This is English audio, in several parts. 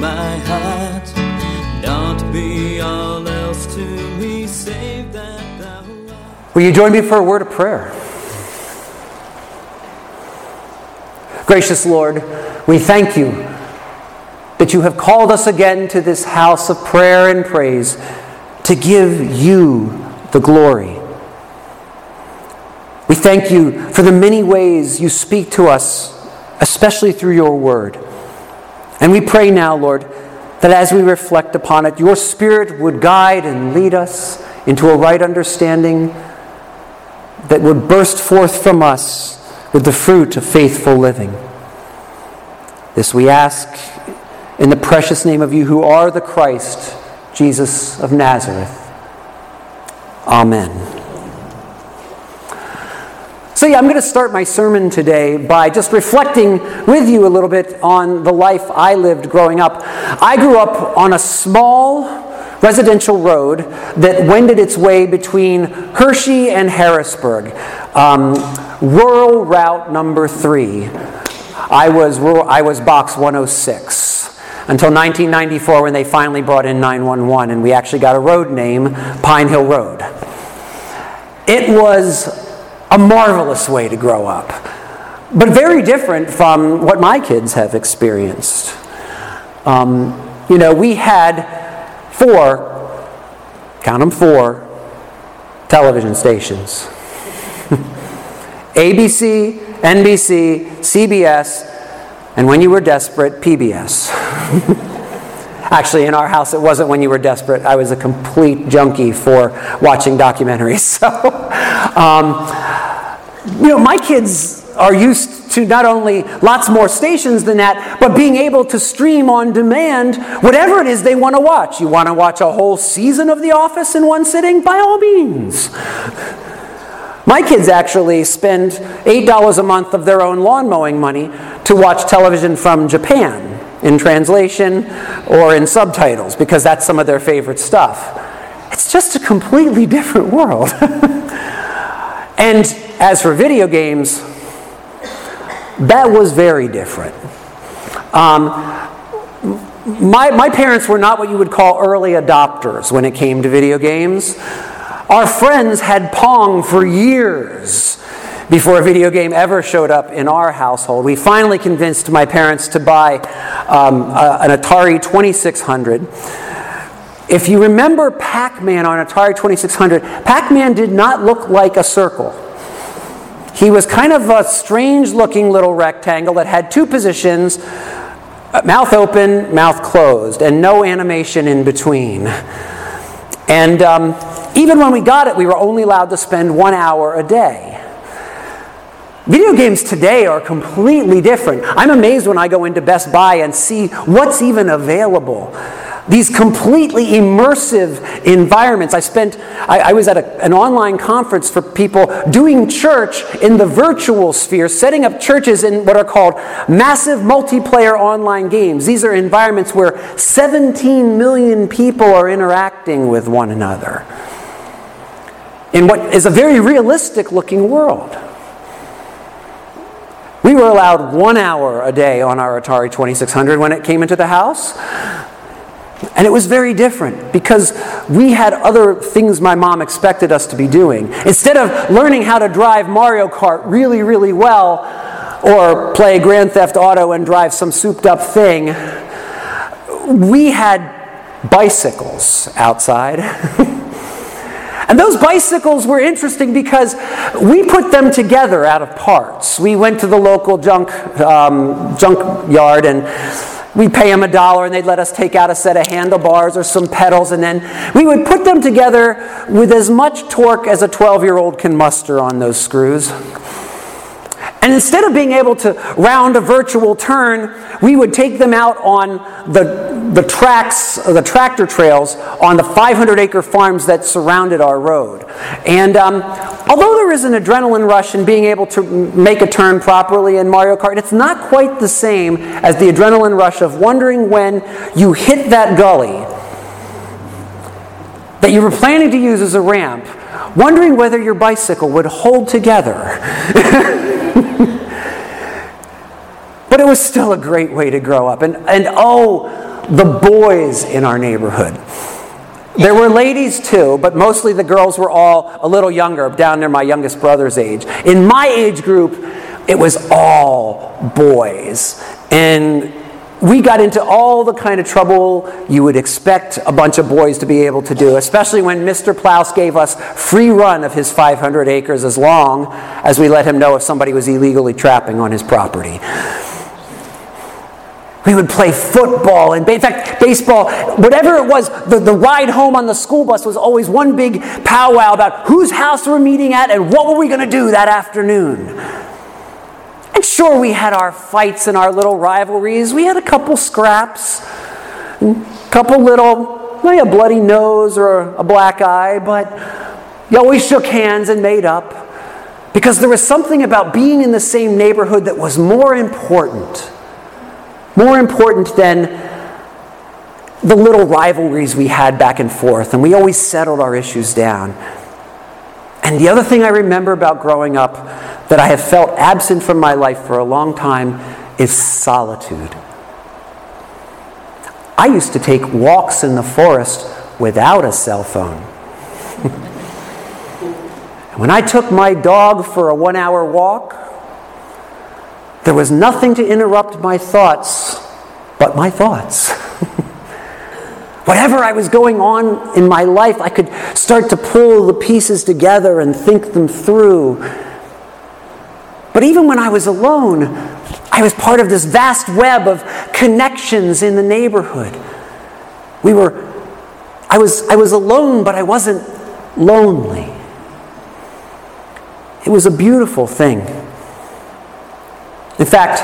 My heart. Not be all else to me, save that thou art. Will you join me for a word of prayer? Gracious Lord, we thank you that you have called us again to this house of prayer and praise to give you the glory. We thank you for the many ways you speak to us, especially through your word. And we pray now, Lord, that as we reflect upon it, your Spirit would guide and lead us into a right understanding that would burst forth from us with the fruit of faithful living. This we ask in the precious name of you who are the Christ, Jesus of Nazareth. Amen. So, yeah, I'm going to start my sermon today by just reflecting with you a little bit on the life I lived growing up. I grew up on a small residential road that wended its way between Hershey and Harrisburg, um, rural route number three. I was, rural, I was box 106 until 1994 when they finally brought in 911 and we actually got a road name, Pine Hill Road. It was a marvelous way to grow up, but very different from what my kids have experienced. Um, you know, we had four, count them four, television stations ABC, NBC, CBS, and when you were desperate, PBS. Actually, in our house, it wasn't when you were desperate. I was a complete junkie for watching documentaries. So, um, you know, my kids are used to not only lots more stations than that, but being able to stream on demand whatever it is they want to watch. You want to watch a whole season of The Office in one sitting? By all means. My kids actually spend $8 a month of their own lawn mowing money to watch television from Japan in translation or in subtitles because that's some of their favorite stuff. It's just a completely different world. and as for video games, that was very different. Um, my, my parents were not what you would call early adopters when it came to video games. Our friends had Pong for years before a video game ever showed up in our household. We finally convinced my parents to buy um, a, an Atari 2600. If you remember Pac Man on Atari 2600, Pac Man did not look like a circle. He was kind of a strange looking little rectangle that had two positions uh, mouth open, mouth closed, and no animation in between. And um, even when we got it, we were only allowed to spend one hour a day. Video games today are completely different. I'm amazed when I go into Best Buy and see what's even available. These completely immersive environments. I spent, I, I was at a, an online conference for people doing church in the virtual sphere, setting up churches in what are called massive multiplayer online games. These are environments where 17 million people are interacting with one another in what is a very realistic looking world. We were allowed one hour a day on our Atari 2600 when it came into the house. And it was very different because we had other things my mom expected us to be doing. Instead of learning how to drive Mario Kart really, really well, or play Grand Theft Auto and drive some souped up thing, we had bicycles outside. And those bicycles were interesting because we put them together out of parts. We went to the local junk, um, yard and we pay them a dollar and they'd let us take out a set of handlebars or some pedals and then we would put them together with as much torque as a 12 year old can muster on those screws. And instead of being able to round a virtual turn, we would take them out on the, the tracks, the tractor trails on the 500 acre farms that surrounded our road. And um, although there is an adrenaline rush in being able to make a turn properly in Mario Kart, it's not quite the same as the adrenaline rush of wondering when you hit that gully that you were planning to use as a ramp, wondering whether your bicycle would hold together. but it was still a great way to grow up. And, and oh, the boys in our neighborhood. There were ladies too, but mostly the girls were all a little younger, down near my youngest brother's age. In my age group, it was all boys. And we got into all the kind of trouble you would expect a bunch of boys to be able to do, especially when Mr. Plouse gave us free run of his 500 acres as long as we let him know if somebody was illegally trapping on his property. We would play football and, in fact, baseball, whatever it was, the, the ride home on the school bus was always one big powwow about whose house we're meeting at and what were we going to do that afternoon. Sure, we had our fights and our little rivalries. We had a couple scraps, a couple little, maybe a bloody nose or a black eye, but you always shook hands and made up because there was something about being in the same neighborhood that was more important more important than the little rivalries we had back and forth, and we always settled our issues down. And the other thing I remember about growing up that I have felt absent from my life for a long time is solitude. I used to take walks in the forest without a cell phone. when I took my dog for a one hour walk, there was nothing to interrupt my thoughts but my thoughts. Whatever I was going on in my life, I could start to pull the pieces together and think them through. But even when I was alone, I was part of this vast web of connections in the neighborhood. We were, I was, I was alone, but I wasn't lonely. It was a beautiful thing. In fact,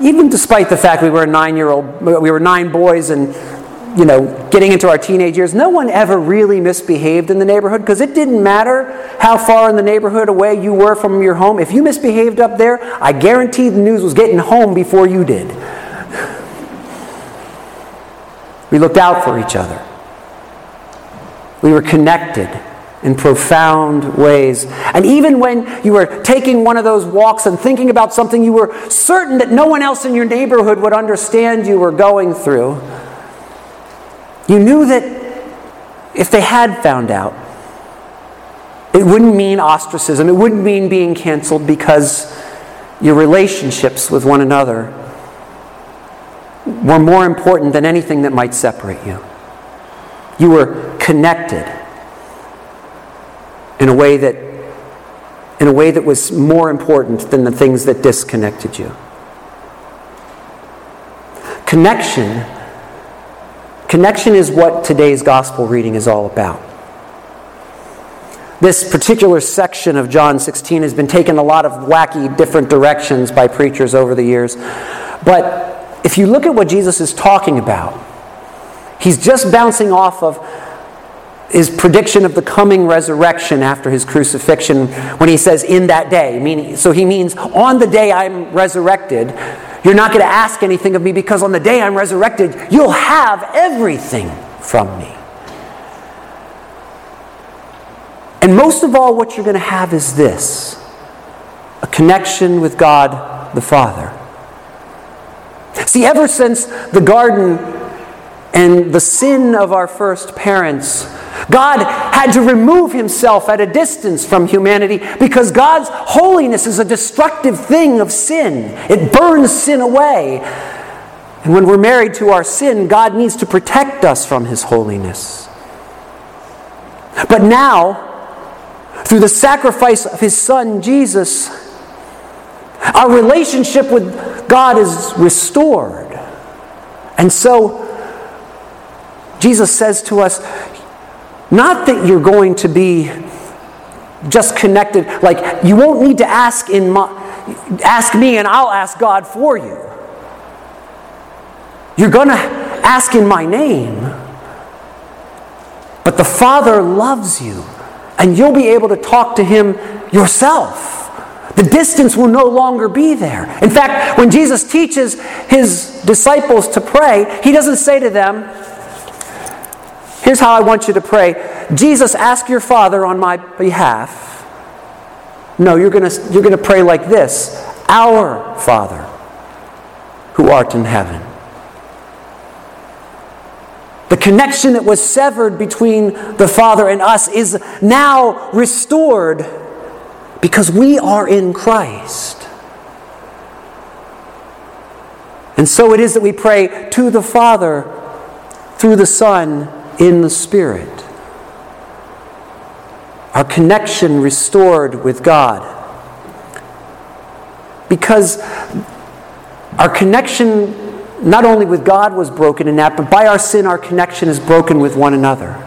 even despite the fact we were a nine-year-old, we were nine boys and you know, getting into our teenage years, no one ever really misbehaved in the neighborhood because it didn't matter how far in the neighborhood away you were from your home. If you misbehaved up there, I guarantee the news was getting home before you did. We looked out for each other. We were connected in profound ways. And even when you were taking one of those walks and thinking about something you were certain that no one else in your neighborhood would understand you were going through, you knew that if they had found out, it wouldn't mean ostracism, it wouldn't mean being canceled because your relationships with one another were more important than anything that might separate you. You were connected in a way that in a way that was more important than the things that disconnected you. Connection connection is what today's gospel reading is all about. This particular section of John 16 has been taken a lot of wacky different directions by preachers over the years. But if you look at what Jesus is talking about, he's just bouncing off of his prediction of the coming resurrection after his crucifixion when he says in that day meaning so he means on the day i'm resurrected you're not going to ask anything of me because on the day i'm resurrected you'll have everything from me. And most of all what you're going to have is this a connection with god the father. See ever since the garden and the sin of our first parents God had to remove himself at a distance from humanity because God's holiness is a destructive thing of sin. It burns sin away. And when we're married to our sin, God needs to protect us from his holiness. But now, through the sacrifice of his son Jesus, our relationship with God is restored. And so, Jesus says to us, not that you're going to be just connected. Like, you won't need to ask, in my, ask me and I'll ask God for you. You're going to ask in my name. But the Father loves you, and you'll be able to talk to Him yourself. The distance will no longer be there. In fact, when Jesus teaches His disciples to pray, He doesn't say to them, Here's how I want you to pray Jesus, ask your Father on my behalf. No, you're going you're going to pray like this Our Father, who art in heaven. The connection that was severed between the Father and us is now restored because we are in Christ. And so it is that we pray to the Father through the Son in the Spirit. Our connection restored with God. Because our connection not only with God was broken in that, but by our sin, our connection is broken with one another.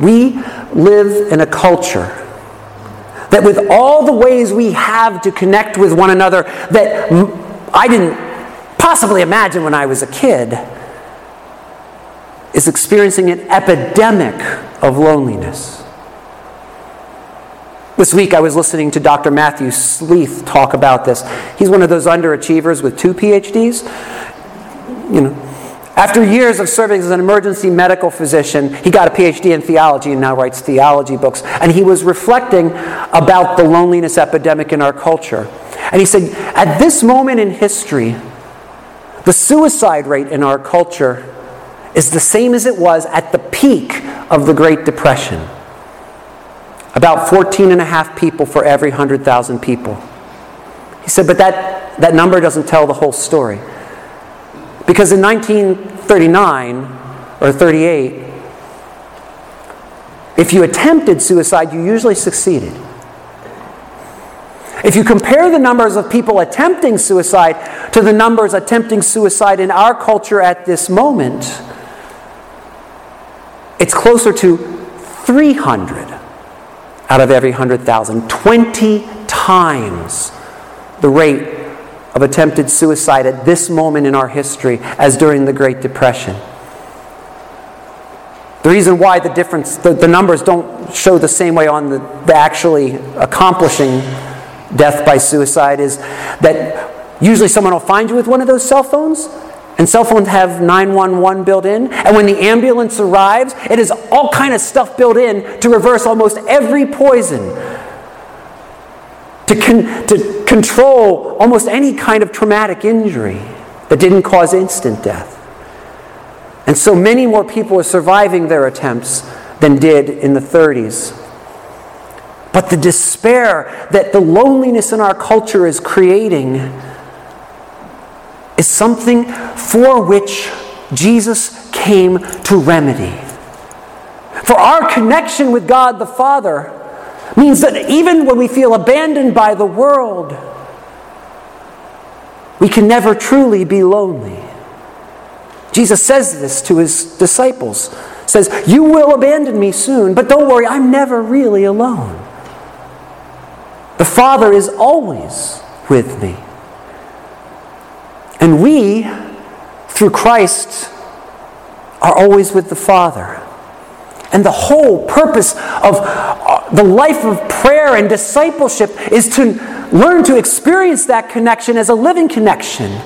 We live in a culture that, with all the ways we have to connect with one another, that I didn't possibly imagine when I was a kid, is experiencing an epidemic of loneliness. This week I was listening to Dr. Matthew Sleeth talk about this. He's one of those underachievers with two PhDs. You know, after years of serving as an emergency medical physician, he got a PhD in theology and now writes theology books. And he was reflecting about the loneliness epidemic in our culture. And he said, at this moment in history, the suicide rate in our culture is the same as it was at the peak of the Great Depression. About 14 and a half people for every 100,000 people. He said, but that, that number doesn't tell the whole story. Because in 1939 or 38, if you attempted suicide, you usually succeeded. If you compare the numbers of people attempting suicide to the numbers attempting suicide in our culture at this moment, it's closer to 300 out of every 100,000, 20 times the rate of attempted suicide at this moment in our history as during the Great Depression. The reason why the difference, the, the numbers don't show the same way on the, the actually accomplishing death by suicide is that usually someone will find you with one of those cell phones and cell phones have 911 built in. And when the ambulance arrives, it has all kind of stuff built in to reverse almost every poison. To, con- to control almost any kind of traumatic injury that didn't cause instant death. And so many more people are surviving their attempts than did in the 30s. But the despair that the loneliness in our culture is creating is something for which Jesus came to remedy. For our connection with God the Father means that even when we feel abandoned by the world, we can never truly be lonely. Jesus says this to his disciples. Says, "You will abandon me soon, but don't worry, I'm never really alone. The Father is always with me." And we, through Christ, are always with the Father. And the whole purpose of uh, the life of prayer and discipleship is to learn to experience that connection as a living connection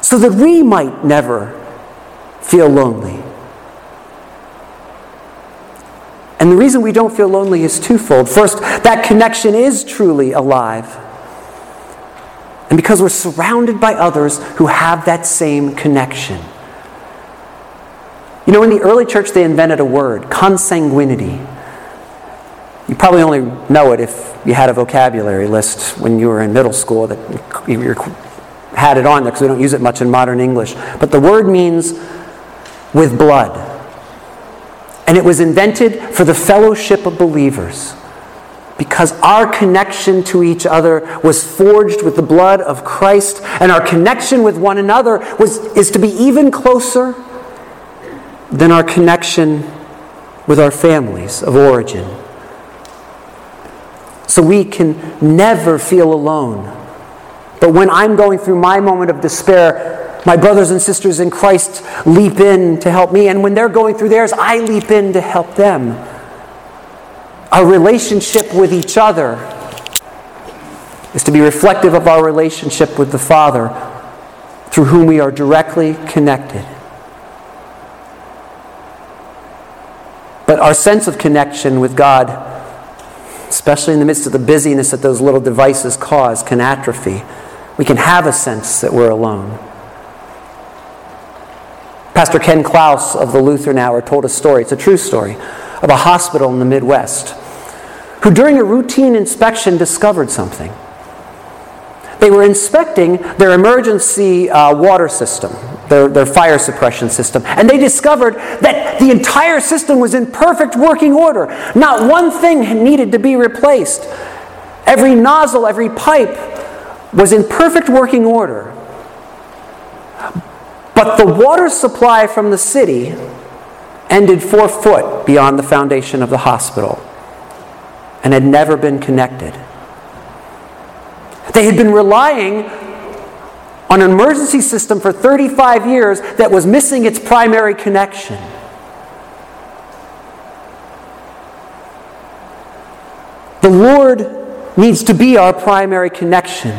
so that we might never feel lonely. And the reason we don't feel lonely is twofold. First, that connection is truly alive and because we're surrounded by others who have that same connection. You know, in the early church, they invented a word, consanguinity. You probably only know it if you had a vocabulary list when you were in middle school that you had it on there because we don't use it much in modern English. But the word means with blood. And it was invented for the fellowship of believers because our connection to each other was forged with the blood of Christ, and our connection with one another was, is to be even closer than our connection with our families of origin. So we can never feel alone. But when I'm going through my moment of despair, my brothers and sisters in Christ leap in to help me. And when they're going through theirs, I leap in to help them. Our relationship with each other is to be reflective of our relationship with the Father through whom we are directly connected. But our sense of connection with God, especially in the midst of the busyness that those little devices cause, can atrophy. We can have a sense that we're alone. Pastor Ken Klaus of the Lutheran Hour told a story, it's a true story, of a hospital in the Midwest who, during a routine inspection, discovered something. They were inspecting their emergency uh, water system, their, their fire suppression system, and they discovered that the entire system was in perfect working order. Not one thing needed to be replaced. Every nozzle, every pipe was in perfect working order. But the water supply from the city ended four foot beyond the foundation of the hospital and had never been connected. They had been relying on an emergency system for 35 years that was missing its primary connection. The Lord needs to be our primary connection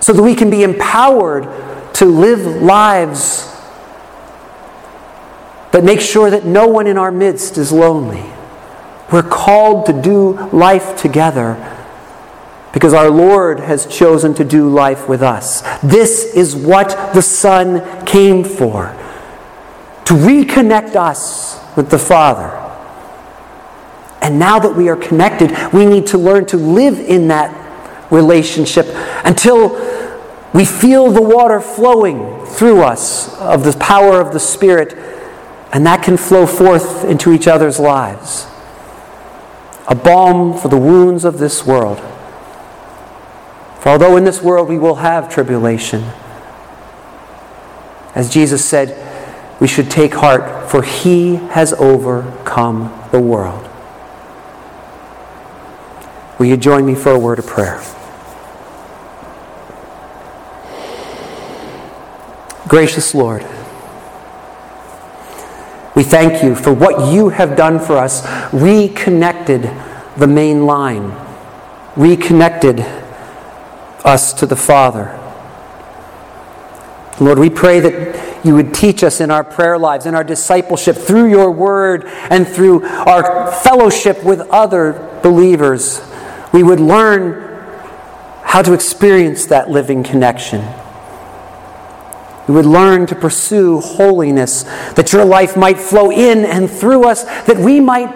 so that we can be empowered to live lives that make sure that no one in our midst is lonely. We're called to do life together because our Lord has chosen to do life with us. This is what the Son came for to reconnect us with the Father. And now that we are connected, we need to learn to live in that relationship until we feel the water flowing through us of the power of the Spirit, and that can flow forth into each other's lives. A balm for the wounds of this world. For although in this world we will have tribulation, as Jesus said, we should take heart, for he has overcome the world. Will you join me for a word of prayer? Gracious Lord, we thank you for what you have done for us, reconnected the main line, reconnected us to the Father. Lord, we pray that you would teach us in our prayer lives, in our discipleship, through your word, and through our fellowship with other believers. We would learn how to experience that living connection. We would learn to pursue holiness, that your life might flow in and through us, that we might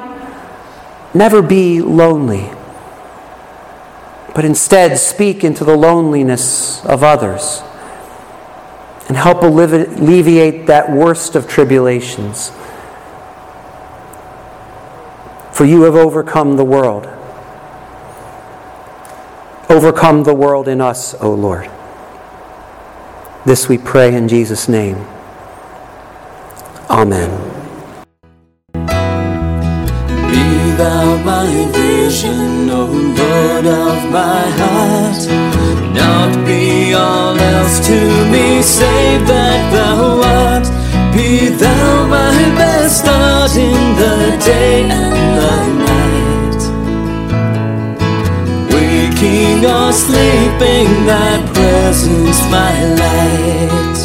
never be lonely but instead speak into the loneliness of others and help alleviate that worst of tribulations. For you have overcome the world. Overcome the world in us, O Lord. This we pray in Jesus' name. Amen. Be thou my vision, O Lord of my heart. Waking or sleeping, thy presence my light.